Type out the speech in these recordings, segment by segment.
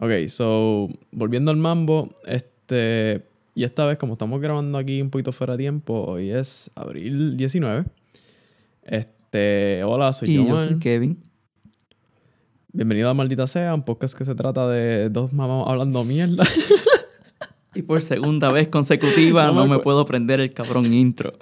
Ok, so, volviendo al mambo, este, y esta vez como estamos grabando aquí un poquito fuera de tiempo, hoy es abril 19. Este, hola, soy Y yo soy Kevin. Bienvenido a Maldita Sea, un podcast que se trata de dos mamás hablando mierda. Y por segunda vez consecutiva No no, me puedo prender el cabrón intro.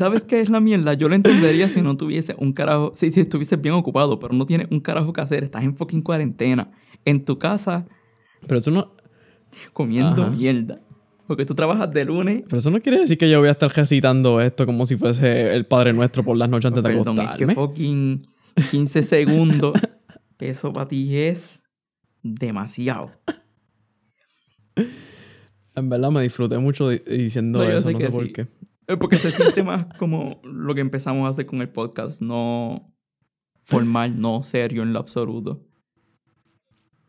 Sabes qué es la mierda? Yo lo entendería si no tuviese un carajo... Si, si estuvieses bien ocupado, pero no tienes un carajo que hacer. Estás en fucking cuarentena. En tu casa, Pero eso no, comiendo Ajá. mierda. Porque tú trabajas de lunes. pero eso no quiere decir que yo voy a estar recitando esto como si fuese el Padre Nuestro por las noches antes de Perdón, es acostarme. que fucking 15 segundos. Eso para ti es demasiado. En verdad me disfruté mucho di- diciendo No, eso, no sé por qué. Eh, Porque se siente más como lo que empezamos a hacer con el podcast. No formal, no serio en lo absoluto.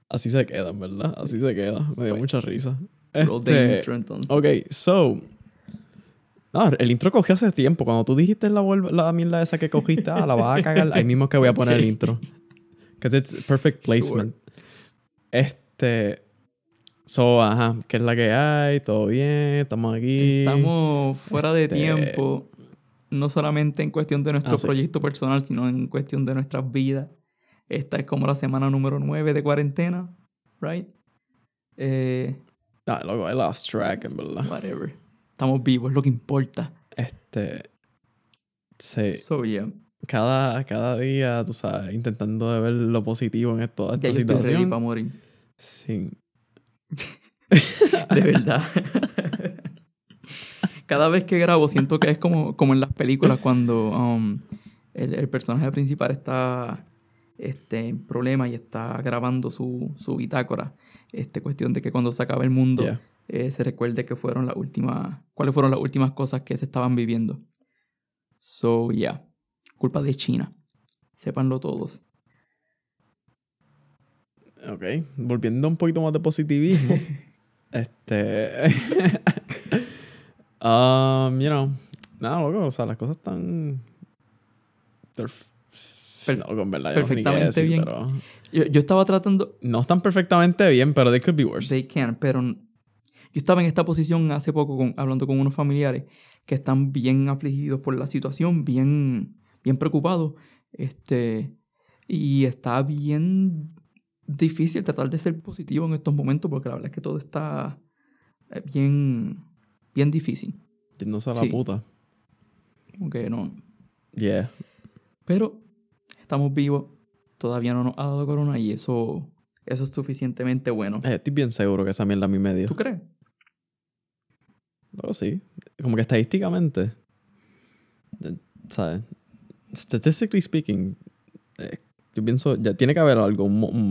Así se queda, en verdad. Así se queda. Me dio Bueno. mucha risa. Este, intro, entonces. Ok, so. No, el intro cogió hace tiempo. Cuando tú dijiste la, la mierda esa que cogiste, ah, la vas a cagar, ahí mismo que voy a poner el intro. Because it's perfect placement. Este. So, ajá, ¿qué es la que hay? ¿Todo bien? ¿Estamos aquí? Estamos fuera de Este- tiempo. No solamente en cuestión de nuestro Ah, sí. proyecto personal, sino en cuestión de nuestras vidas. Esta es como la semana número 9 de cuarentena, right? Eh, Ah, loco, I lost track, en verdad. whatever. Estamos vivos, es lo que importa. Este. Sí. So, yeah. Cada, cada día, tú sabes, intentando de ver lo positivo en toda esta Ya yo estoy ready situación. para morir. Sí. De verdad. Cada vez que grabo siento que es como, como en las películas cuando um, el, el personaje principal está este, en problema y está grabando su, su bitácora. Este, cuestión de que cuando se acabe el mundo Yeah. eh, se recuerde que fueron las últimas, cuáles fueron las últimas cosas que se estaban viviendo. So, yeah. Culpa de China. Sépanlo todos. Ok, volviendo un poquito más de positivismo. este. um, you know, nada, loco, o sea, las cosas están. Per- no, en verdad, yo no perfectamente decir, bien. pero- Yo, yo estaba tratando, no están perfectamente bien, pero they could be worse. They can, pero yo estaba en esta posición hace poco con- hablando con unos familiares que están bien afligidos por la situación, bien, bien preocupados. Este, y está bien difícil tratar de ser positivo en estos momentos porque la verdad es que todo está eh, bien, bien difícil. Yéndose a la Sí. puta. Que no. Yeah. Pero estamos vivos, todavía no nos ha dado corona y eso, eso es suficientemente bueno. Eh, estoy bien seguro que esa mierda a mí me dio. ¿Tú crees? Pero sí. Como que estadísticamente. eh, ¿Sabes? Statistically speaking. eh, yo pienso. Ya tiene que haber algo.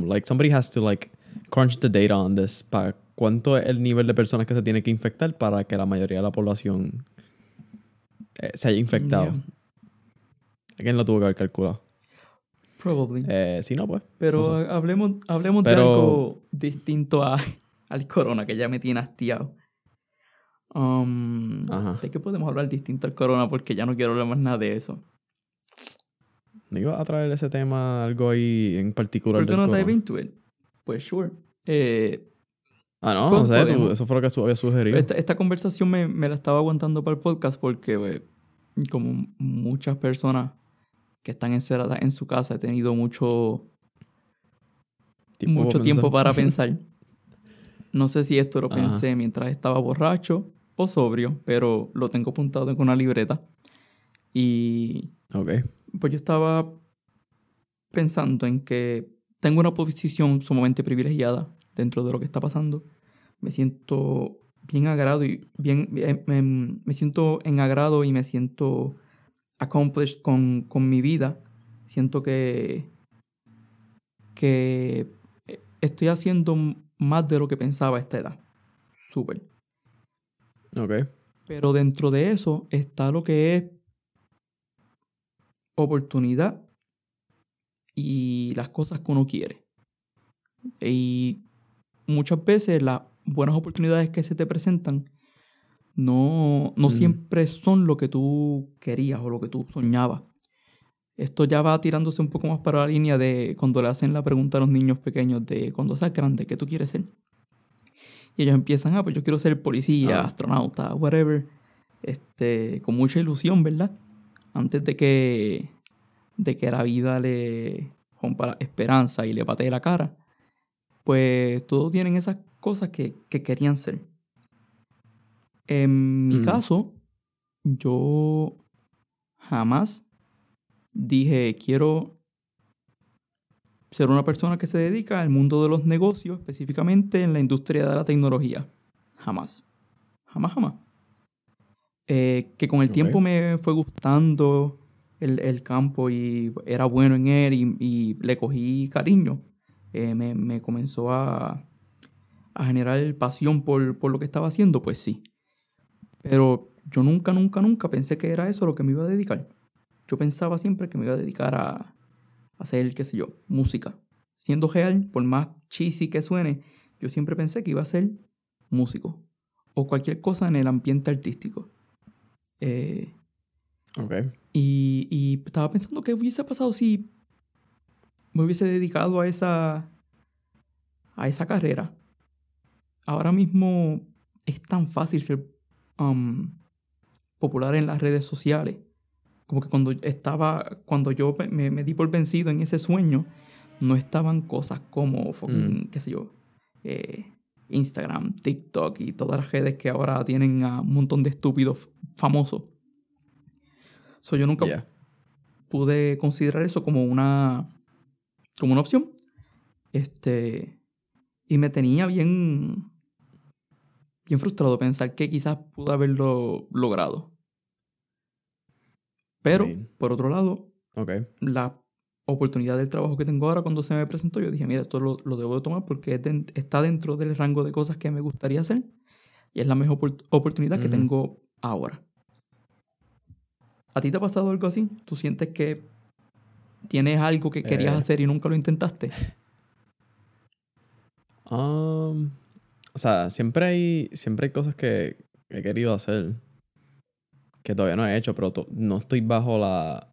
like, somebody has to, like, crunch the data on this. Para cuánto es el nivel de personas que se tiene que infectar para que la mayoría de la población eh, se haya infectado. Yeah, ¿Quién lo tuvo que haber calculado? probably. Eh, si no, pues. Pero No sé. ha- hablemos, hablemos de Pero- algo distinto a, al corona, que ya me tiene hastiado. Um, Ajá. ¿De qué podemos hablar distinto al corona? Porque ya no quiero hablar más nada de eso. ¿No iba a traer ese tema algo ahí en particular? ¿Por qué no dive into it? Pues sure. Eh, Ah, no, Pues no sé, tú- podemos. eso fue lo que su- había sugerido. esta, esta conversación me, me la estaba aguantando para el podcast porque, eh, como muchas personas que están encerradas en su casa, he tenido mucho, Tiempo mucho para tiempo pensar. para pensar. No sé si esto lo Ajá. pensé mientras estaba borracho o sobrio, pero lo tengo apuntado en una libreta. Y Ok. Pues yo estaba pensando en que tengo una posición sumamente privilegiada dentro de lo que está pasando. Me siento bien agrado y bien, me, me siento en agrado y me siento accomplished con, con mi vida. Siento que, que estoy haciendo más de lo que pensaba a esta edad. Súper. Ok. Pero dentro de eso está lo que es oportunidad y las cosas que uno quiere. Y muchas veces las buenas oportunidades que se te presentan no, no Mm. siempre son lo que tú querías o lo que tú soñabas. Esto ya va tirándose un poco más para la línea de cuando le hacen la pregunta a los niños pequeños de cuando seas grande, ¿qué tú quieres ser? Y ellos empiezan, ah, pues yo quiero ser policía, Ah. astronauta, whatever. Este, con mucha ilusión, ¿verdad? Antes de que, de que la vida le rompa la esperanza y le patee la cara. Pues todos tienen esas cosas que, que querían ser. En mi Mm. caso, yo jamás dije, quiero ser una persona que se dedica al mundo de los negocios, específicamente en la industria de la tecnología. Jamás. Jamás, jamás. Eh, que con el tiempo me fue gustando el, el campo y era bueno en él y, y le cogí cariño. Eh, me, me comenzó a, a generar pasión por, por lo que estaba haciendo, pues sí. Pero yo nunca, nunca, nunca pensé que era eso lo que me iba a dedicar. Yo pensaba siempre que me iba a dedicar a, a hacer, qué sé yo, música. Siendo real, por más cheesy que suene, yo siempre pensé que iba a ser músico. O cualquier cosa en el ambiente artístico. Eh, Ok. y, y estaba pensando qué hubiese pasado si me hubiese dedicado a esa, a esa carrera. Ahora mismo es tan fácil ser um, popular en las redes sociales. Como que cuando estaba, cuando yo me, me di por vencido en ese sueño, no estaban cosas como, fucking, qué sé yo, eh, Instagram, TikTok y todas las redes que ahora tienen a un montón de estúpidos famosos. So, yo nunca Yeah. pude considerar eso como una, como una opción. Este, y me tenía bien, bien frustrado pensar que quizás pude haberlo logrado. Pero, por otro lado, Ok. la oportunidad del trabajo que tengo ahora cuando se me presentó, yo dije, mira, esto lo, lo debo de tomar porque está dentro del rango de cosas que me gustaría hacer y es la mejor opor- oportunidad que tengo ahora. ¿A ti te ha pasado algo así? ¿Tú sientes que tienes algo que querías Eh. hacer y nunca lo intentaste? Um, o sea, siempre hay, siempre hay cosas que he querido hacer que todavía no he hecho, pero no estoy bajo la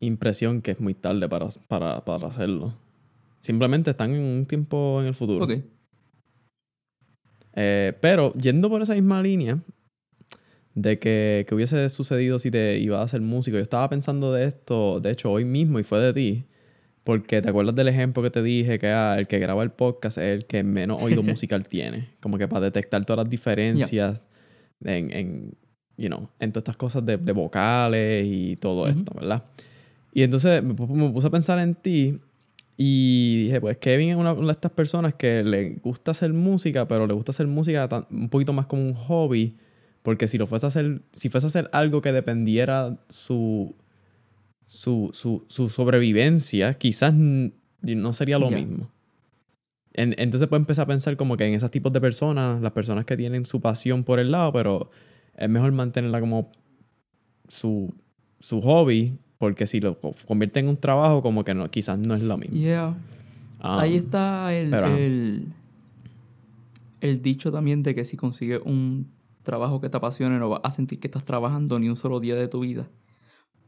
impresión que es muy tarde para, para, para hacerlo. Simplemente están en un tiempo en el futuro. Ok. Eh, pero yendo por esa misma línea de que, que hubiese sucedido si te ibas a ser músico, yo estaba pensando de esto, de hecho, hoy mismo y fue de ti, porque te acuerdas del ejemplo que te dije que ah, el que graba el podcast es el que menos oído musical tiene, como que para detectar todas las diferencias en, en, you know, en todas estas cosas de, de vocales y todo esto, ¿verdad? Y entonces me, pu- me puse a pensar en ti y dije, pues Kevin es una, una de estas personas que le gusta hacer música, pero le gusta hacer música tan- un poquito más como un hobby, porque si lo fuese a hacer, si fuese a hacer algo que dependiera su, su, su, su sobrevivencia, quizás no sería lo mismo. En- entonces puedo empezar a pensar como que en esos tipos de personas, las personas que tienen su pasión por el lado, pero es mejor mantenerla como su, su hobby, porque si lo co- convierte en un trabajo, como que no, quizás no es lo mismo. Yeah. Ah, Ahí está el, pero, el, el dicho también de que si consigues un trabajo que te apasione no vas a sentir que estás trabajando ni un solo día de tu vida.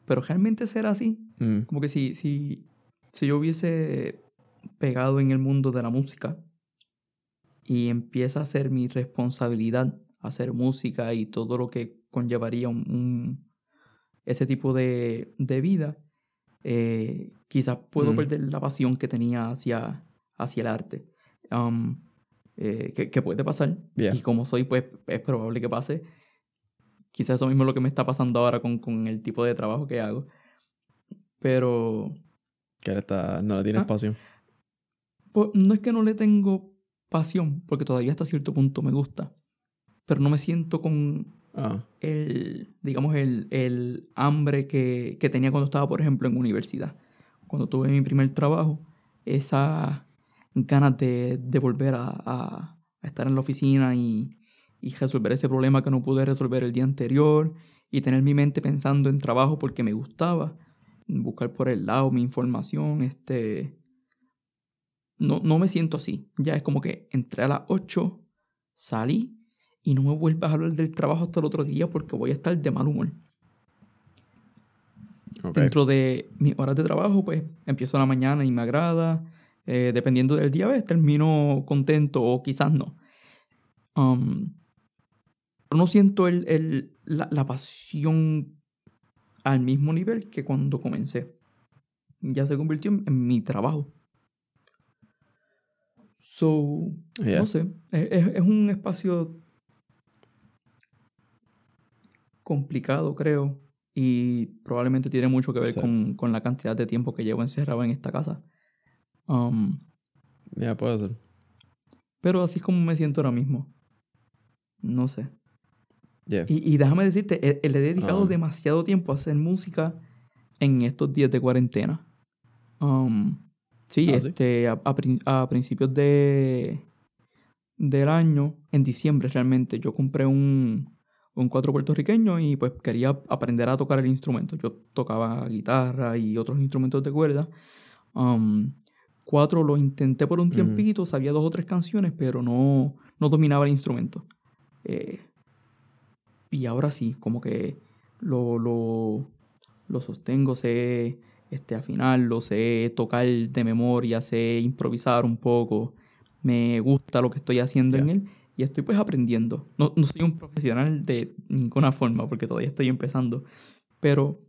Pero realmente será así. mm, Como que si, si, si yo hubiese pegado en el mundo de la música y empieza a ser mi responsabilidad hacer música y todo lo que conllevaría un, un- ese tipo de, de vida, eh, quizás puedo Mm. perder la pasión que tenía hacia, hacia el arte. Um, eh, que, que puede pasar. Yeah. Y como soy, pues es probable que pase. Quizás eso mismo es lo que me está pasando ahora con, con el tipo de trabajo que hago. Pero que él está- no le tiene Ah. espacio. pues, no es que no le tengo pasión, porque todavía hasta cierto punto me gusta. Pero no me siento con Ah, el, digamos, el, el hambre que, que tenía cuando estaba, por ejemplo, en universidad. Cuando tuve mi primer trabajo, esas ganas de, de volver a, a- a estar en la oficina y, y resolver ese problema que no pude resolver el día anterior y tener mi mente pensando en trabajo porque me gustaba, buscar por el lado mi información, este... no, no me siento así. Ya es como que entré a las 8, salí y no me vuelvas a hablar del trabajo hasta el otro día porque voy a estar de mal humor. Okay. Dentro de mis horas de trabajo, pues empiezo a la mañana y me agrada. Eh, dependiendo del día, ves, termino contento o quizás no. Um, pero no siento el, el, la, la pasión al mismo nivel que cuando comencé. Ya se convirtió en, en mi trabajo. So, Yeah. no sé, es, es- es un espacio complicado, creo, y probablemente tiene mucho que ver Sí. con, con la cantidad de tiempo que llevo encerrado en esta casa. Um, Yeah, puede ser. pero así es como me siento ahora mismo. No sé. Yeah. Y, y déjame decirte, eh, le he dedicado Ah. demasiado tiempo a hacer música en estos días de cuarentena. Um, sí, Ah, ¿sí? este, a, a a principios de del año, en diciembre realmente, yo compré un, un cuatro puertorriqueño y pues quería aprender a tocar el instrumento. Yo tocaba guitarra y otros instrumentos de cuerda. Um, cuatro lo intenté por un tiempito, sabía dos o tres canciones, pero no, no dominaba el instrumento. Eh, y ahora sí, como que lo, lo, lo sostengo, sé este, afinarlo, sé tocar de memoria, sé improvisar un poco. Me gusta lo que estoy haciendo en él y estoy pues aprendiendo. No, no soy un profesional de ninguna forma porque todavía estoy empezando, pero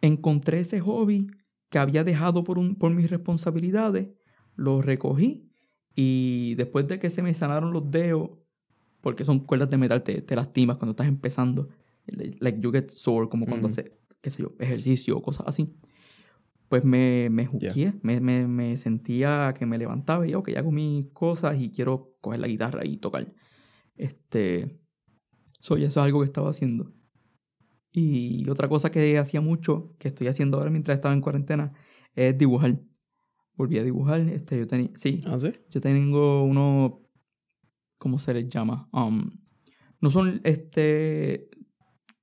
encontré ese hobby que había dejado por, un, por mis responsabilidades, lo recogí y después de que se me sanaron los dedos, porque son cuerdas de metal, te, te lastimas cuando estás empezando, like you get sore, como cuando Ujú. haces, qué sé yo, ejercicio o cosas así. Pues me, me juqueé, me, me, me sentía que me levantaba y yo, que ya hago mis cosas y quiero coger la guitarra y tocar. Este, soy eso es algo que estaba haciendo. Y otra cosa que hacía mucho, que estoy haciendo ahora mientras estaba en cuarentena, es dibujar. Volví a dibujar. Este, yo tenía, sí, Ah, sí. yo tengo unos, ¿cómo se les llama? Um, no son este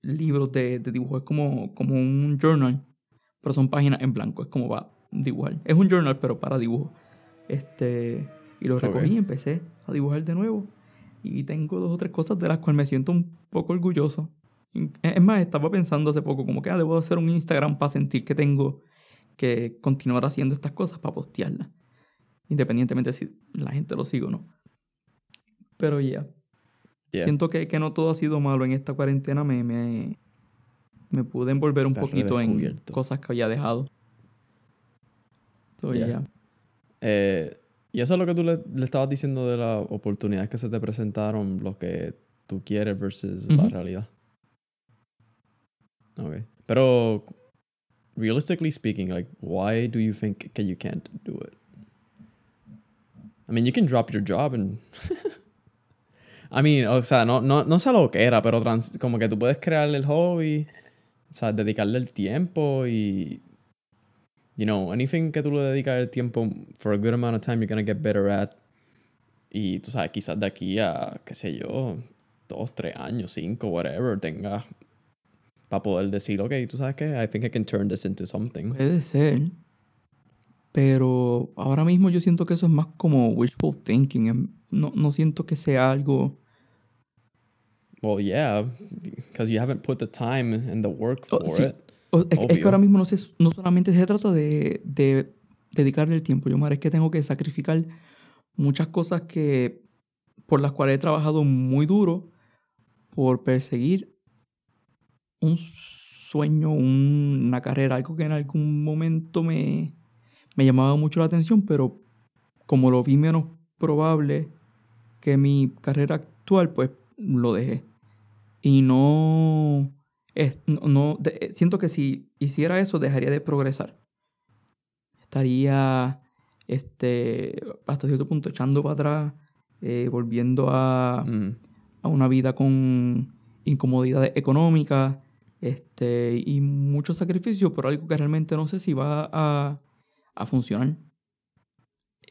libros de, de dibujo, es como, como un journal, pero son páginas en blanco, es como para dibujar. Es un journal, pero para dibujo. Este, y lo recogí y empecé a dibujar de nuevo. Y tengo dos o tres cosas de las cuales me siento un poco orgulloso. Es más, estaba pensando hace poco como que ah, debo hacer un Instagram para sentir que tengo que continuar haciendo estas cosas para postearlas. Independientemente si la gente lo sigue o no. Pero ya. Yeah. Siento que, que no todo ha sido malo en esta cuarentena. Me, me, me pude envolver un poquito en cosas que había dejado. So. Eh, y eso es lo que tú le, le estabas diciendo de las oportunidades que se te presentaron, lo que tú quieres versus la realidad. Ok. Pero, realistically speaking, like, why do you think que you can't do it? I mean, you can drop your job and... I mean, o sea, no, no, no sé lo que era, pero trans- como que tú puedes crear el hobby, o sea, dedicarle el tiempo y you know, anything que tú le dedicas el tiempo for a good amount of time, you're gonna get better at. Y tú sabes, quizás de aquí a, qué sé yo, dos, tres años, cinco, whatever, tengas para poder decir, ok, tú sabes qué, I think I can turn this into something. Puede ser. Pero ahora mismo yo siento que eso es más como wishful thinking. em, No, no siento que sea algo. Well, yeah, because you haven't put the time and the work Oh, for sí. it. o- Es, es que ahora mismo no, sé, no solamente se trata de, de dedicarle el tiempo. Yo, Mar, es que tengo que sacrificar muchas cosas que por las cuales he trabajado muy duro por perseguir un sueño, un- una carrera, algo que en algún momento me, me llamaba mucho la atención, pero como lo vi menos probable que mi carrera actual, pues lo dejé. Y no, es, no, de- siento que si hiciera eso, dejaría de progresar. Estaría, este, hasta cierto punto echando para atrás, eh, volviendo a, Mm. a una vida con incomodidades económicas este, y mucho sacrificio por algo que realmente no sé si va a, a funcionar.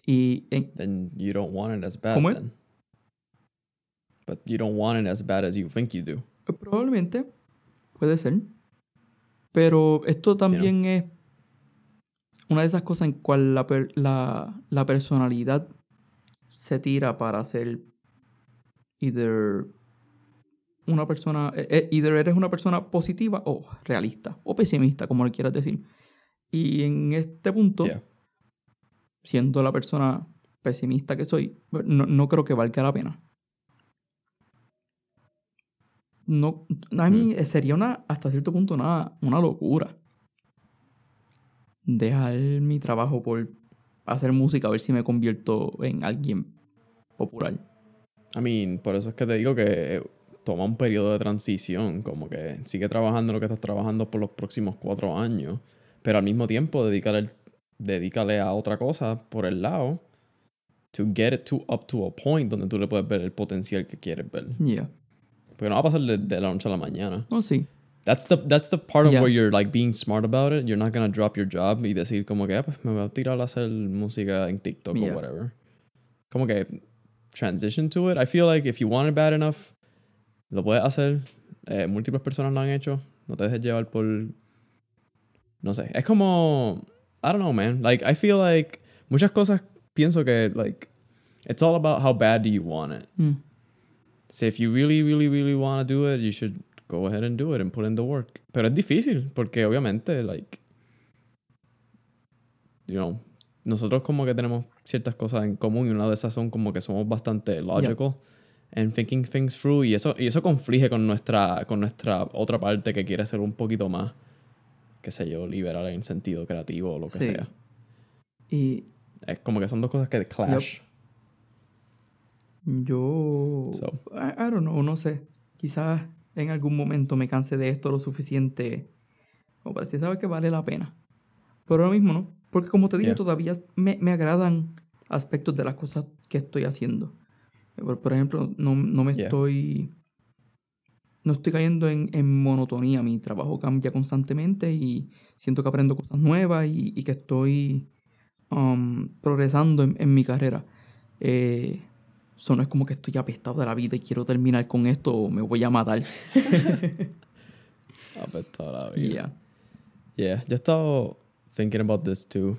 Y en- Then you don't want it as bad ¿Cómo es? then. But you don't want it as bad as you think you do. probablemente puede ser. Pero esto también es una de esas cosas en cual la, per- la, la personalidad se tira para ser either una persona, eh, eh, either eres una persona positiva o realista, o pesimista, como le quieras decir. Y en este punto, Yeah. siendo la persona pesimista que soy, no, no creo que valga la pena. No, a mí sería una, hasta cierto punto una, una locura. Dejar mi trabajo por hacer música, a ver si me convierto en alguien popular. I mean, por eso es que te digo que toma un periodo de transición, como que sigue trabajando lo que estás trabajando por los próximos cuatro años, pero al mismo tiempo dedícale, dedícale a otra cosa por el lado to get it to, up to a point donde tú le puedes ver el potencial que quieres ver. Yeah. Porque no va a pasar de, de la noche a la mañana. No, sí. That's the, that's the part of Yeah. where you're like being smart about it. You're not gonna drop your job y decir como que, ah, pues me voy a tirar a hacer música en TikTok Yeah. o whatever. Como que transition to it. I feel like if you want it bad enough, lo puedes hacer. Eh, múltiples personas lo han hecho. No te dejes llevar por... No sé. Es como... I don't know, man. Like, I feel like muchas cosas pienso que, like, it's all about how bad do you want it. Mm. So if you really, really, really want to do it, you should go ahead and do it and put in the work. Pero es difícil porque obviamente, like, you know, nosotros como que tenemos ciertas cosas en común y una de esas son como que somos bastante logical and thinking things through y eso y eso conflige con nuestra con nuestra otra parte que quiere ser un poquito más qué sé yo, liberal en sentido creativo o lo que Sí. sea. Y Es como que son dos cosas que clash. Yo... So. I, I don't know, no sé. Quizás en algún momento me canse de esto lo suficiente como para decir, ¿sabes que vale la pena? Pero ahora mismo no. Porque como te dije, Yeah. todavía me, me agradan aspectos de las cosas que estoy haciendo. Por, por ejemplo, no, no me Yeah. estoy... No estoy cayendo en, en monotonía. Mi trabajo cambia constantemente y siento que aprendo cosas nuevas y, y que estoy um, progresando en, en mi carrera. Eh, eso no es como que estoy apestado de la vida y quiero terminar con esto o me voy a matar. Apestado la Y vida. ya. Yeah, yo he estado thinking about this too.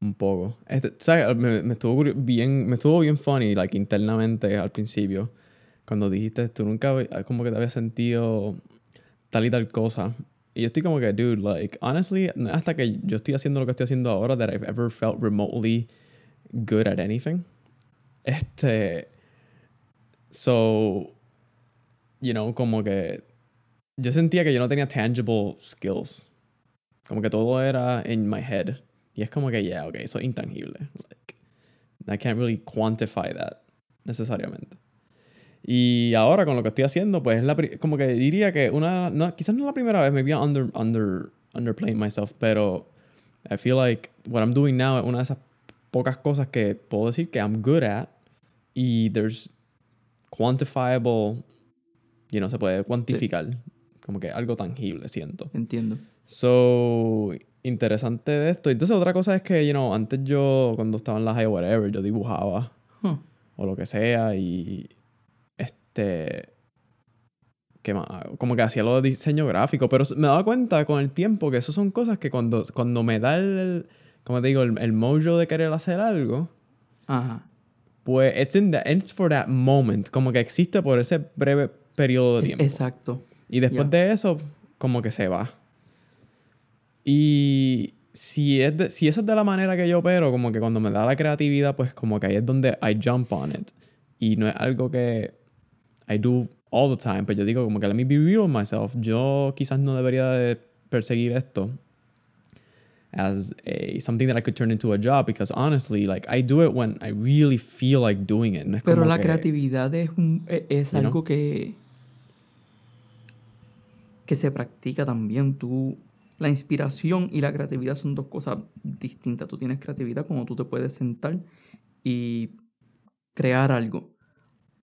Un poco. Este, ¿sabes? Me, me estuvo bien, me estuvo bien funny, like, internamente al principio. Cuando dijiste, tú nunca hab- como que te habías sentido tal y tal cosa. Y yo estoy como que, dude, like, honestly, hasta que yo estoy haciendo lo que estoy haciendo ahora that I've ever felt remotely good at anything. Este. So, you know, como que yo sentía que yo no tenía tangible skills. Como que todo era in my head. Y es como que, yeah, ok, eso es intangible. Like, I can't really quantify that necesariamente. Y ahora con lo que estoy haciendo, pues es la como que diría que una, no, quizás no la primera vez, maybe I'm under, under, underplaying myself, pero I feel like what I'm doing now es una de esas pocas cosas que puedo decir que I'm good at y there's quantifiable, you know, se puede cuantificar, como que algo tangible, siento. Entiendo. So, interesante de esto. Entonces, otra cosa es que, you know, antes yo, cuando estaba en la high whatever, yo dibujaba Huh. o lo que sea y este ¿qué más? como que hacía lo de diseño gráfico pero me daba cuenta con el tiempo que eso son cosas que cuando, cuando me da el como te digo el, el mojo de querer hacer algo Ajá. pues it's, in the, it's for that moment como que existe por ese breve periodo de Es- tiempo exacto. y después Ya. de eso, como que se va. Y si, es de- si esa es de la manera que yo opero, como que cuando me da la creatividad, pues como que ahí es donde I jump on it. Y no es algo que I do all the time, pero yo digo como que let me be real with myself. Yo quizás no debería de perseguir esto as a something that I could turn into a job because honestly, like I do it when I really feel like doing it. No Pero la que- creatividad es, un- e- es You know? algo que, que se practica también. Tú, la inspiración y la creatividad son dos cosas distintas. Tú tienes creatividad cuando tú te puedes sentar y crear algo,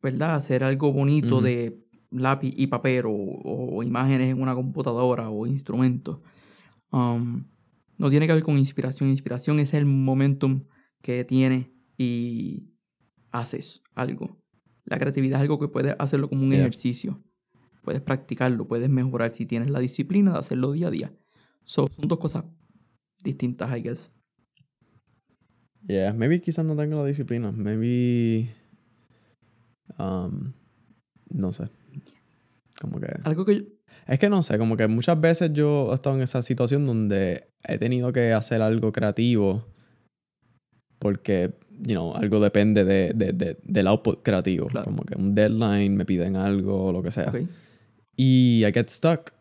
¿verdad? Hacer algo bonito Ujú. de lápiz y papel o, o imágenes en una computadora o instrumentos. Um, no tiene que ver con inspiración. Inspiración es el momentum que tienes y haces algo. La creatividad es algo que puedes hacerlo como un Yeah. ejercicio. Puedes practicarlo, puedes mejorar si tienes la disciplina de hacerlo día a día. So, son dos cosas distintas, I guess. Yeah, maybe quizás no tengo la disciplina. Maybe. Um, no sé. Como que. Algo que yo- Es que no sé, como que muchas veces yo he estado en esa situación donde he tenido que hacer algo creativo porque, you know, algo depende de, de- de- del output creativo. Claro. Como que un deadline, me piden algo lo que sea. ok. Y I get stuck.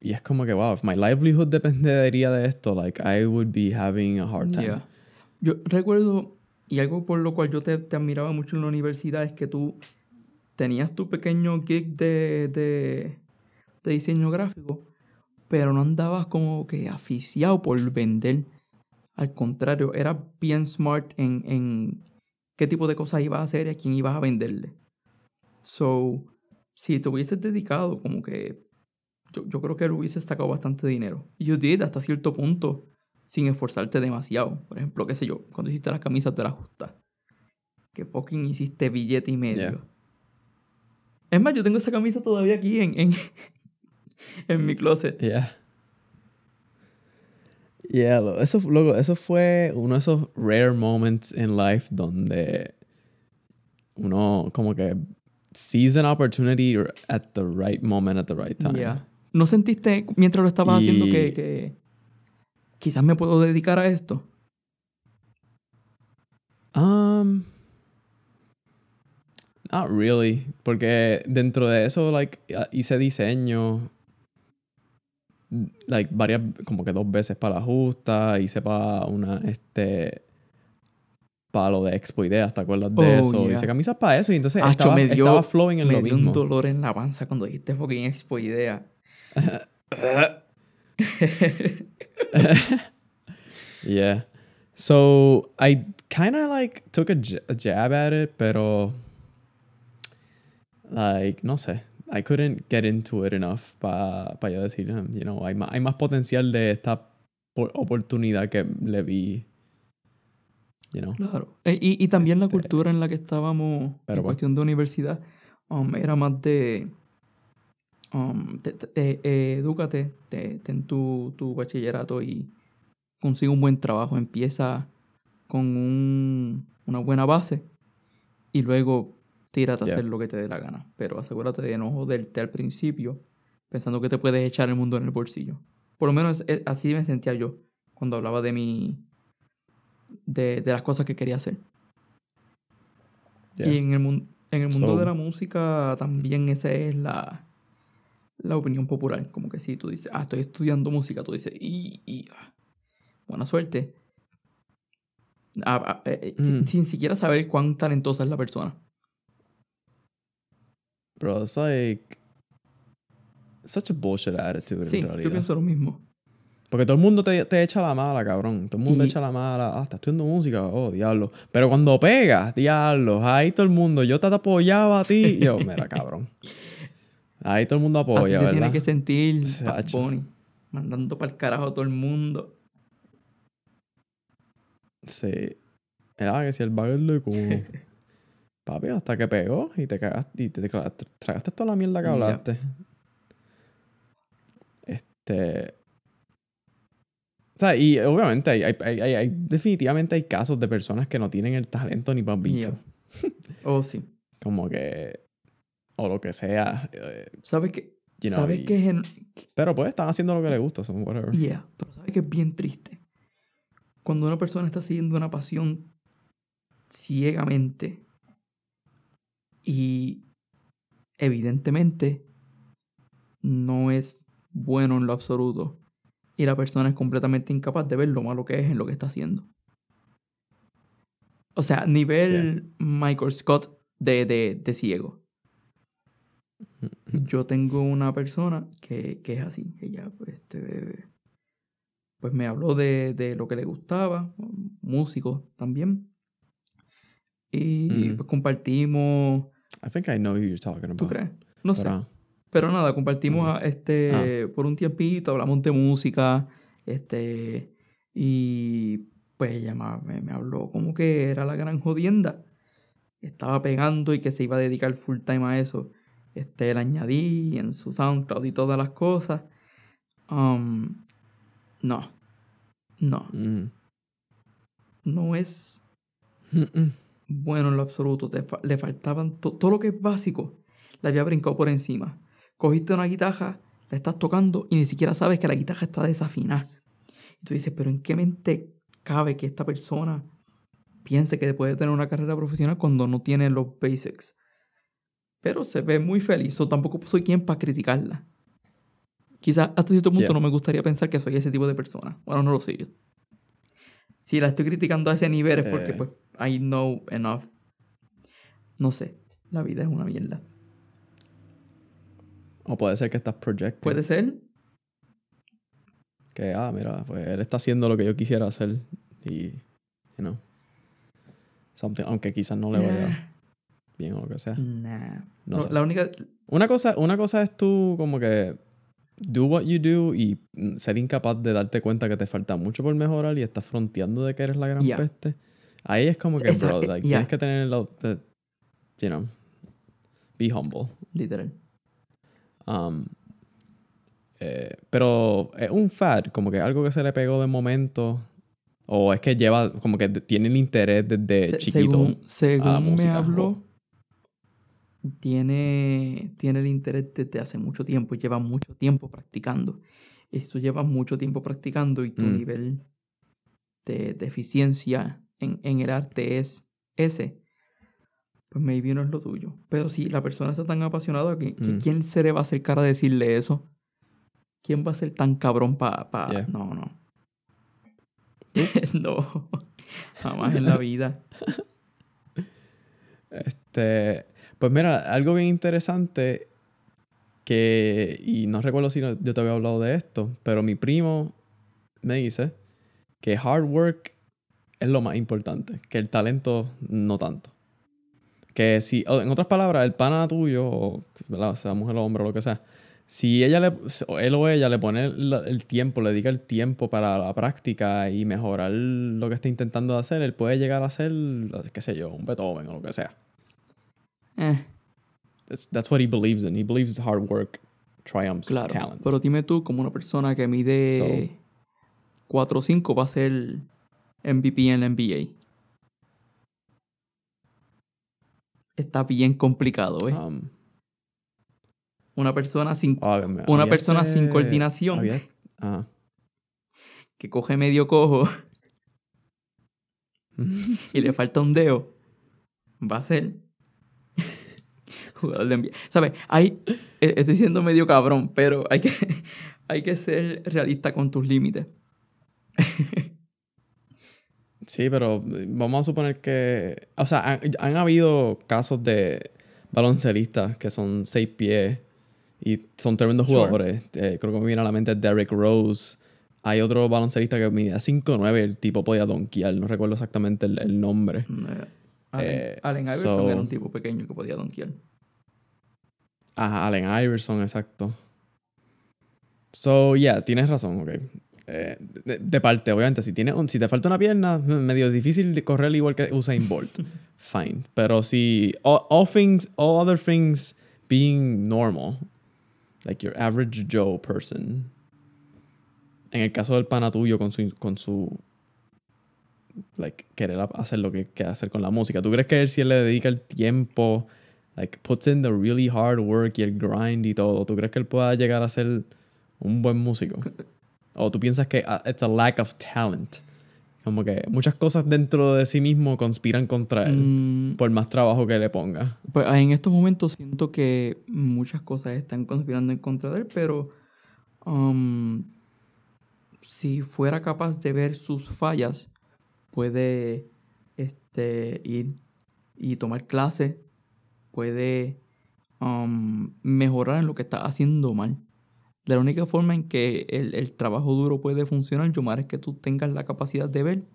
Y es como que, wow, if my livelihood dependería de esto, like, I would be having a hard time. Yeah. Yo recuerdo, y algo por lo cual yo te, te admiraba mucho en la universidad, es que tú tenías tu pequeño gig de, de, de diseño gráfico, pero no andabas como que aficiado por vender. Al contrario, eras bien smart en, en qué tipo de cosas ibas a hacer y a quién ibas a venderle. So, si te hubieses dedicado, como que yo, yo creo que lo hubieses sacado bastante dinero. Y you did hasta cierto punto sin esforzarte demasiado. Por ejemplo, qué sé yo, cuando hiciste las camisas de la justa. Que fucking hiciste billete y medio. Yeah. Es más, yo tengo esa camisa todavía aquí en, en, en mi closet. Yeah. Yeah, lo- eso, luego, eso fue uno de esos rare moments in life donde uno como que sees an opportunity at the right moment at the right time. Yeah. ¿No sentiste mientras lo estabas haciendo Y- que, que quizás me puedo dedicar a esto? Um, not really, porque dentro de eso, like, uh, hice diseño, like, varias, como que dos veces para la justa, hice para una, este, para lo de Expo Ideas, ¿te acuerdas de Oh, eso? yeah. Hice camisas para eso y entonces Acho, estaba, me dio- estaba flowing en me lo dio un dolor en la panza cuando dijiste fucking expo idea. Yeah. So I kind of like took a, j- a jab at it, pero like no sé, I couldn't get into it enough para pa yo decir, "Hmm, you know, hay más, hay más potencial de esta po- oportunidad que le vi, you know. Claro. E- Y, y también la Este, cultura en la que estábamos pero en bueno. cuestión de universidad um, era más de... um, te- te- eh, eh, edúcate, te- ten tu, tu bachillerato y consigue un buen trabajo. Empieza con un- una buena base y luego tírate a hacer lo que te dé la gana. Pero asegúrate de no joderte al principio pensando que te puedes echar el mundo en el bolsillo. Por lo menos eh, así me sentía yo cuando hablaba de mi... De, de las cosas que quería hacer. Yeah. Y en el, en el mundo So- de la música también esa es la, la opinión popular. Como que si tú dices, ah, estoy estudiando música, tú dices, y, y, ah, buena suerte. Ah, ah, eh, eh, sin, Mm. sin siquiera saber cuán talentosa es la persona. Bro, it's like such a bullshit attitude Sí, en yo realidad. pienso lo mismo. Porque todo el mundo te, te echa la mala, cabrón. Todo el mundo Y- te echa la mala. Ah, estás estudiando música. Oh, diablo. Pero cuando pegas, diablo, ahí todo el mundo. Yo te apoyaba a ti. Yo, mira, cabrón. Ahí todo el mundo Así apoya, se ¿verdad? tiene que sentir. Bunny, mandando para el carajo a todo el mundo. Sí. Era que si el bagel de culo. Papi, hasta que pegó y te cagaste, y te, te tra- tragaste toda la mierda que hablaste. Este. O sea, y obviamente hay, hay, hay- hay- definitivamente hay casos de personas que no tienen el talento ni para bicho. Yeah. Oh, sí. Como que. O lo que sea. eh, ¿Sabes qué? you know, ¿Sabes y- qué es en- Pero pues están haciendo lo que les gusta, so whatever. Yeah, pero sabes que es bien triste. Cuando una persona está siguiendo una pasión ciegamente y evidentemente no es bueno en lo absoluto y la persona es completamente incapaz de ver lo malo que es en lo que está haciendo. O sea, nivel Michael Scott de, de, de ciego. Yo tengo una persona que, que es así. Ella, pues, este, pues me habló de, de lo que le gustaba, músico también. Y Mm. pues compartimos. I think I know who you're talking about. ¿Tú crees? No sé. Pero, ah, Pero nada, compartimos No a- este por un tiempito, hablamos de música, este y pues ella me, me habló como que era la gran jodienda. Estaba pegando y que se iba a dedicar full time a eso. Este, le añadí en su SoundCloud y todas las cosas. Um, no. No, Mm. no es. Bueno en lo absoluto. Te le faltaban to- todo lo que es básico. Le había brincado por encima. Cogiste una guitarra, la estás tocando y ni siquiera sabes que la guitarra está desafinada. Y tú dices, pero ¿en qué mente cabe que esta persona piense que puede tener una carrera profesional cuando no tiene los basics? Pero se ve muy feliz. O tampoco soy quien para criticarla. Quizás hasta cierto punto Yeah. no me gustaría pensar que soy ese tipo de persona. Bueno, no lo sé. Si la estoy criticando a ese nivel es porque Eh. pues I know enough. No sé. La vida es una mierda. O puede ser que estás projecting. Puede ser. Que, ah, mira, pues él está haciendo lo que yo quisiera hacer. Y, you know. Something, aunque quizás no le vaya bien o lo que sea. nah. No No, sé. la única. Una cosa, una cosa es tú como que do what you do y mm, ser incapaz de darte cuenta que te falta mucho por mejorar y estás fronteando de que eres la gran Yeah. peste. Ahí es como que, Esa- bro, eh, like, yeah. tienes que tener la, the- you know, be humble. Literal. Um, eh, pero es un fad, como que algo que se le pegó de momento. O es que lleva, como que tiene el interés desde Se- chiquito. Según, según me música, habló, tiene, tiene el interés desde hace mucho tiempo y lleva mucho tiempo practicando. Y si tú llevas mucho tiempo practicando y tu Mm. nivel de, de eficiencia en, en el arte es ese, pues maybe no es lo tuyo. Pero si la persona está tan apasionada, que, que Mm. ¿quién se le va a acercar a decirle eso? ¿Quién va a ser tan cabrón para... Pa... Yeah. No, no. no. Jamás en la vida. Este, pues mira, algo bien interesante que, y no recuerdo si yo te había hablado de esto, pero mi primo me dice que hard work es lo más importante, que el talento no tanto. Que si, en otras palabras, el pana tuyo, o sea mujer o hombre o lo que sea, si ella le, él o ella le pone el, el tiempo, le dedica el tiempo para la práctica y mejorar lo que está intentando hacer, él puede llegar a ser, qué sé yo, un Beethoven o lo que sea. Eh, That's, that's what he believes in. He believes hard work triumphs claro. talent. Pero dime tú, como una persona que mide 4 o 5 va a ser MVP en la NBA. Está bien complicado, ¿eh? Um, Una persona sin, ah, una persona este- sin coordinación había- ah. que coge medio cojo y le falta un dedo, va a ser jugador de NBA. ¿Sabes? Hay, eh, estoy siendo medio cabrón, pero hay que, hay que ser realista con tus límites. Sí, pero vamos a suponer que. O sea, han, han habido casos de baloncelistas que son seis pies y son tremendos Sure. jugadores. Eh, creo que me viene a la mente Derek Rose. Hay otro baloncelista que mide 5'9, el tipo podía donkear. No recuerdo exactamente el, el nombre. Eh, Allen, Eh, Allen Iverson so- era un tipo pequeño que podía donkear. Ajá, Allen Iverson, exacto. So, yeah, tienes razón, ok. Eh, de, de parte, obviamente, si, tienes un- si te falta una pierna, mm, medio difícil de correr igual que Usain Bolt. Fine. Pero si all, all things, all other things being normal, like your average Joe person, en el caso del pana tuyo con su, con su like, querer hacer lo que quiere hacer con la música, ¿tú crees que él si él le dedica el tiempo like puts in the really hard work y el grind y todo, ¿tú crees que él pueda llegar a ser un buen músico? ¿O tú piensas que ah, it's a lack of talent? Como que muchas cosas dentro de sí mismo conspiran contra él Mm, por más trabajo que le ponga. pues en estos momentos siento que muchas cosas están conspirando en contra de él, pero um, si fuera capaz de ver sus fallas, puede este, ir y tomar clases, puede um, mejorar en lo que está haciendo mal. De la única forma en que el, el trabajo duro puede funcionar, Yomar, es que tú tengas la capacidad de ver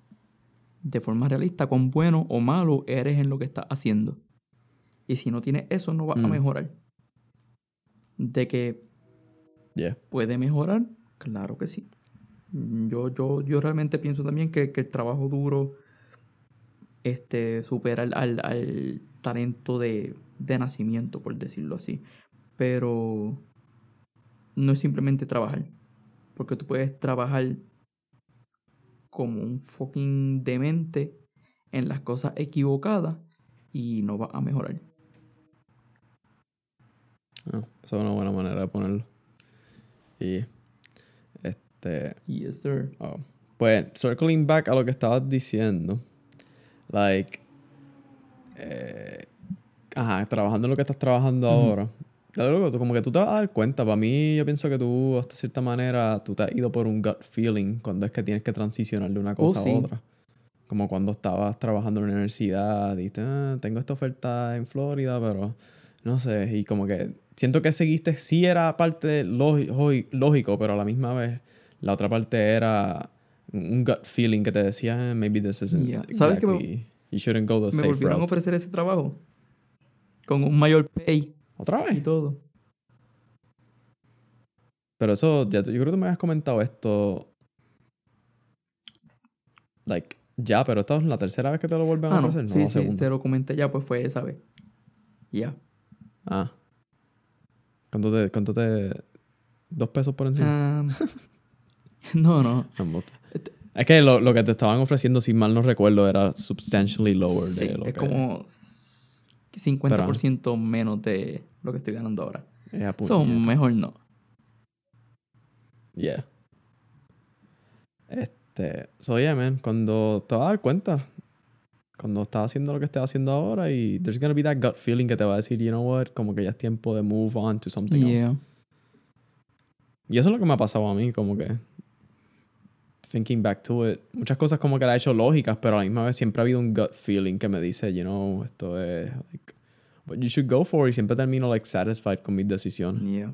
de forma realista cuán bueno o malo eres en lo que estás haciendo. Y si no tienes eso, no vas a Mm. mejorar. De que Yeah. puede mejorar, claro que sí. Yo, yo, yo realmente pienso también que, que el trabajo duro este, supera al, al- al talento de, de nacimiento, por decirlo así. Pero no es simplemente trabajar. Porque tú puedes trabajar como un fucking demente en las cosas equivocadas y no vas a mejorar. Ah, esa es una buena manera de ponerlo. Y este, Yes, sir. oh, pues circling back a lo que estabas diciendo, like, eh, ajá, trabajando en lo que estás trabajando Ujú. ahora. Luego, tú- como que tú te vas a dar cuenta. Para mí, yo pienso que tú, hasta cierta manera, tú te has ido por un gut feeling cuando es que tienes que transicionar de una cosa Oh, sí. a otra. Como cuando estabas trabajando en la universidad y "Ah, tengo esta oferta en Florida, pero no sé. Y como que siento que seguiste, sí era parte lógi- lógi- lógico, pero a la misma vez la otra parte era un gut feeling que te decía, "Eh, maybe this isn't Yeah. ¿Sabes qué me- exactly, you shouldn't go the Me safe volvieron a ofrecer ese trabajo con un mayor pay ¿Otra y vez? todo. Pero eso, ya, yo creo que tú me habías comentado esto. Like, ya, pero esta es la tercera vez que te lo vuelven a Ah, no. ofrecer. No, Sí, la sí, segunda. te lo comenté ya, pues fue esa vez. Ya. Ah. ¿Cuánto te, cuánto te. Dos pesos por encima? No, no. No. Este- Es que lo, lo que te estaban ofreciendo, si mal no recuerdo, era substantially lower Sí, de lo es que. como 50% menos de lo que estoy ganando ahora. A So, puñeta. mejor no. Yeah. Este. So, yeah, man. Cuando te vas a dar cuenta. Cuando estás haciendo lo que estás haciendo ahora y there's gonna be that gut feeling que te va a decir, you know what, como que ya es tiempo de move on to something else. Yeah. Y eso es lo que me ha pasado a mí, como que. Thinking back to it. Muchas cosas como que las he hecho lógicas, pero a la misma vez siempre ha habido un gut feeling que me dice, you know, esto es. Like, what you should go for. Y siempre termino, like, satisfied con mis decisiones. Yeah.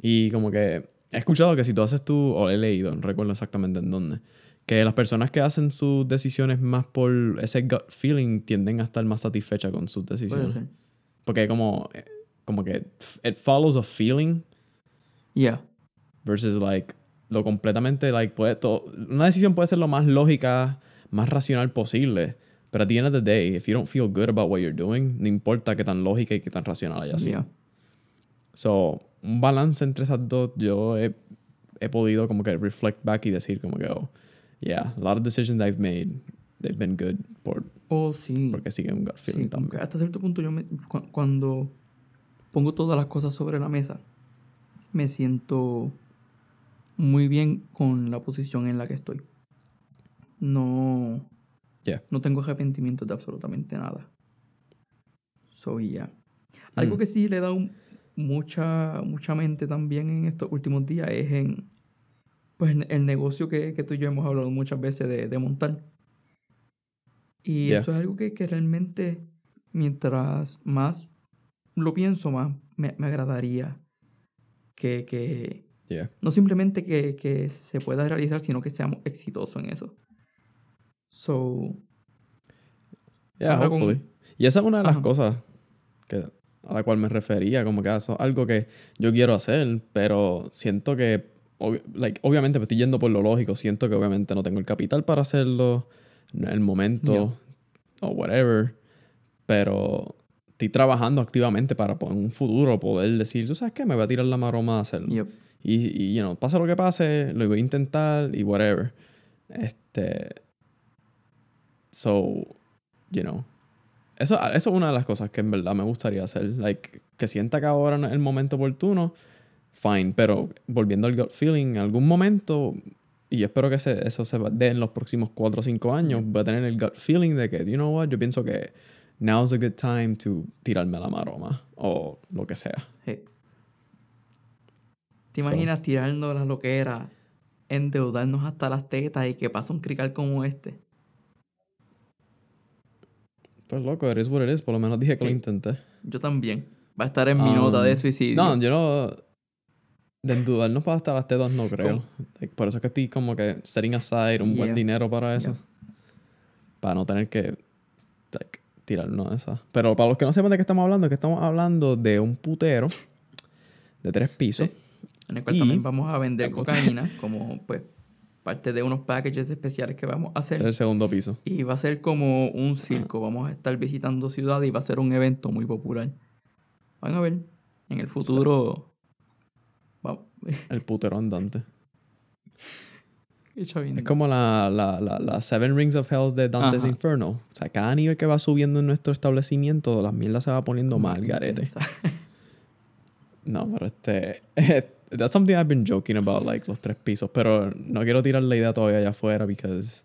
Y como que he escuchado que si tú haces tú, o he leído, no recuerdo exactamente en dónde, que las personas que hacen sus decisiones más por ese gut feeling tienden a estar más satisfechas con sus Puede decisiones. ser. Porque como, como que it follows a feeling Yeah. versus like lo completamente, like, puede to- una decisión puede ser lo más lógica, más racional posible. Pero at the end of the day, if you don't feel good about what you're doing, no importa qué tan lógica y qué tan racional haya sido. Yeah. So, un balance entre esas dos, yo he, he podido como que reflect back y decir como que, oh, yeah, a lot of decisions I've made, they've been good por, Oh, sí. porque siguen un gut feeling Sí, también. hasta cierto punto yo me, cu- cuando pongo todas las cosas sobre la mesa, me siento muy bien con la posición en la que estoy. No, Yeah. no tengo arrepentimientos de absolutamente nada. Soy ya. Algo Mm. que sí le he dado mucha, mucha mente también en estos últimos días es en pues, el negocio que, que tú y yo hemos hablado muchas veces de, de montar. Y Yeah. eso es algo que, que realmente, mientras más lo pienso, más me, me agradaría que, que Yeah. no simplemente que, que se pueda realizar, sino que seamos exitosos en eso. So, Yeah, Ahora con- hopefully. Y esa es una de las Ajá. cosas que, a la cual me refería, como que ah, eso es algo que yo quiero hacer, pero siento que, obvi- like, obviamente me estoy yendo por lo lógico, siento que obviamente no tengo el capital para hacerlo, no es el momento, o whatever, pero estoy trabajando activamente para en un futuro poder decir, tú sabes qué, me voy a tirar la maroma hacerlo. yep. Y, y, you know, pase lo que pase, lo voy a intentar y whatever. Este. So, you know. Eso, eso es una de las cosas que en verdad me gustaría hacer. Like, que sienta que ahora no es el momento oportuno, fine. Pero volviendo al gut feeling, en algún momento, y yo espero que se- eso se dé en los próximos 4 o 5 años, voy a tener el gut feeling de que, you know what, yo pienso que now's a good time to tirarme la maroma o lo que sea. Hey. ¿Te So. imaginas tirarnos la loquera, endeudarnos hasta las tetas y que pasa un crical como este? Pues loco, eres what it is. Por lo menos dije que lo Sí. intenté. Yo también. Va a estar en mi Um, nota de suicidio. No, yo no. De endudarnos para hasta las tetas no creo. Like, por eso es que estoy como que setting aside un buen dinero para eso. Para no tener que like, tirarnos esa. Pero para los que no sepan de qué estamos hablando, es que estamos hablando de un putero de tres pisos. Sí. En el cual Y- también vamos a vender cocaína como pues parte de unos packages especiales que vamos a hacer. es el segundo piso. Y va a ser como un circo. Vamos a estar visitando ciudades y va a ser un evento muy popular. Van a ver. En el futuro. va- El putero andante. Es como la, la, la, la Seven Rings of Hell de Dante's Ajá. Inferno. O sea, cada nivel que va subiendo en nuestro establecimiento, las mierdas se va poniendo mal, garete. No, pero este. That's something I've been joking about, like los tres pisos. Pero no quiero tirar la idea todavía allá afuera because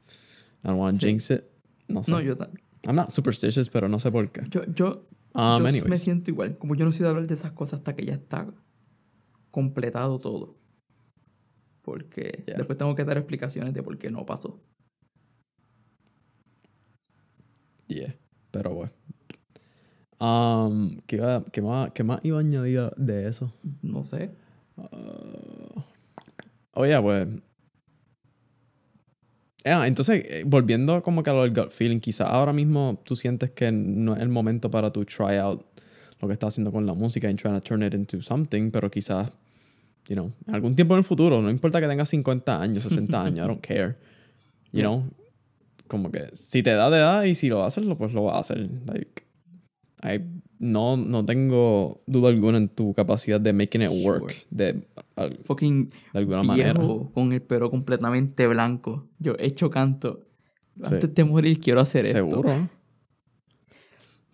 I don't want to Sí. jinx it. No sé. No, yo, ta- I'm not superstitious, pero no sé por qué. yo, yo, Um, yo me anyways. siento igual. Como yo no soy de hablar de esas cosas hasta que ya está completado todo. Porque Yeah. después tengo que dar explicaciones de por qué no pasó. Yeah. Pero bueno. Um, ¿qué, iba- qué más, ¿Qué más iba a añadir de eso? No sé. Uh, oye, pues. Ah, entonces, eh, volviendo como que a lo del gut feeling, quizás ahora mismo tú sientes que no es el momento para tu try out lo que estás haciendo con la música and trying to turn it into something, pero quizás, you know, algún tiempo en el futuro, no importa que tengas 50 años, 60 años, I don't care. You Yeah. know, como que si te da, te da y si lo haces, lo- pues lo vas a hacer. Like, I- no, no tengo duda alguna en tu capacidad de making it work Sure. de, al- Fucking de alguna manera. con el pelo completamente blanco. Yo hecho canto. Sí. Antes de morir quiero hacer esto. Seguro.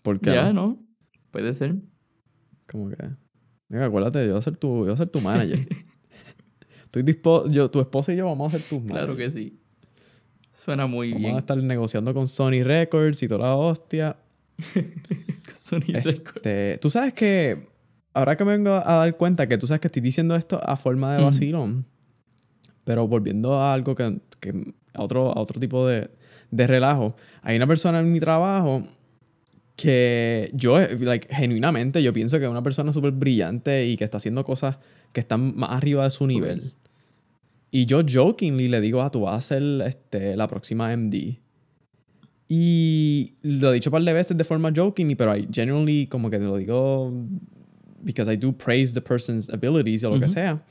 Porque Ya, ¿no? Puede ser. como que Mira, acuérdate, yo voy a ser tu, yo voy a ser tu manager. Estoy dispo yo, tu esposa y yo vamos a ser tus Claro managers. que sí. Suena muy Vamos bien. a estar negociando con Sony Records y toda la hostia. Sony Records. Este, tú sabes que, ahora que me vengo a dar cuenta que tú sabes que estoy diciendo esto a forma de vacilón, pero volviendo a algo que, que- a, otro, a otro tipo de, de relajo, hay una persona en mi trabajo que yo, like, genuinamente, yo pienso que es una persona súper brillante y que está haciendo cosas que están más arriba de su nivel. Y yo jokingly le digo, ah, tú vas a ser este, la próxima MD. Y lo he dicho un par de veces de forma joking, pero I genuinely como que te lo digo because I do praise the person's abilities o lo que Ujú. sea.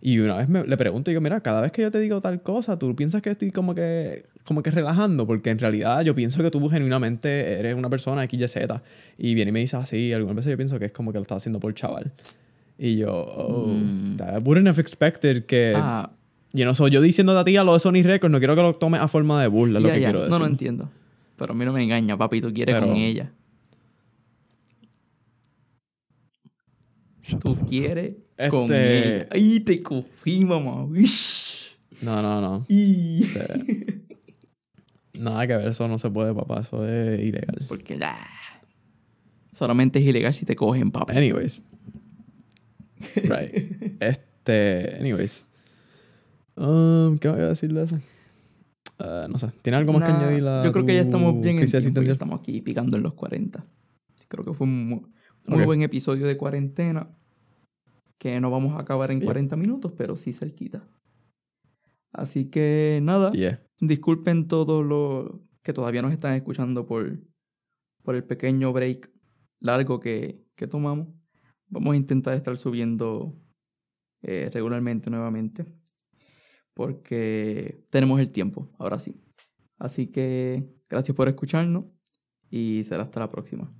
Y una vez me- le pregunto, digo, mira, cada vez que yo te digo tal cosa, tú piensas que estoy como que, como que relajando, porque en realidad yo pienso que tú genuinamente eres una persona XYZ. Y viene y me dice así, algunas veces yo pienso que es como que lo estás haciendo por chaval. Y yo, oh, Mm. I wouldn't have expected que... Ah, You know, so yo diciendo a ti a lo de Sony Records, no quiero que lo tomes a forma de burla, es lo que ya. quiero decir. No, no entiendo. Pero a mí no me engaña, papi. Tú quieres Pero- con ella. Tú quieres con Este- ella. Ay, te cogí, mamá. No, no, no. Y... Este, Nada que ver, eso no se puede, papá. Eso es ilegal. Porque ah, solamente es ilegal si te cogen, papi. Anyways. Right. Este. Anyways. Um, ¿Qué voy a decir de eso? Uh, no sé. ¿Tiene algo más que Nah, añadir a Yo creo que ya estamos bien en tiempo, ya estamos aquí picando en los 40. Creo que fue un mu- muy Ok. buen episodio de cuarentena. Que no vamos a acabar en Bien. 40 minutos, pero sí cerquita. Así que nada, Yeah. disculpen todos los que todavía nos están escuchando por, por el pequeño break largo que, que tomamos. Vamos a intentar estar subiendo eh, regularmente nuevamente. Porque tenemos el tiempo, ahora sí. Así que gracias por escucharnos y será hasta la próxima.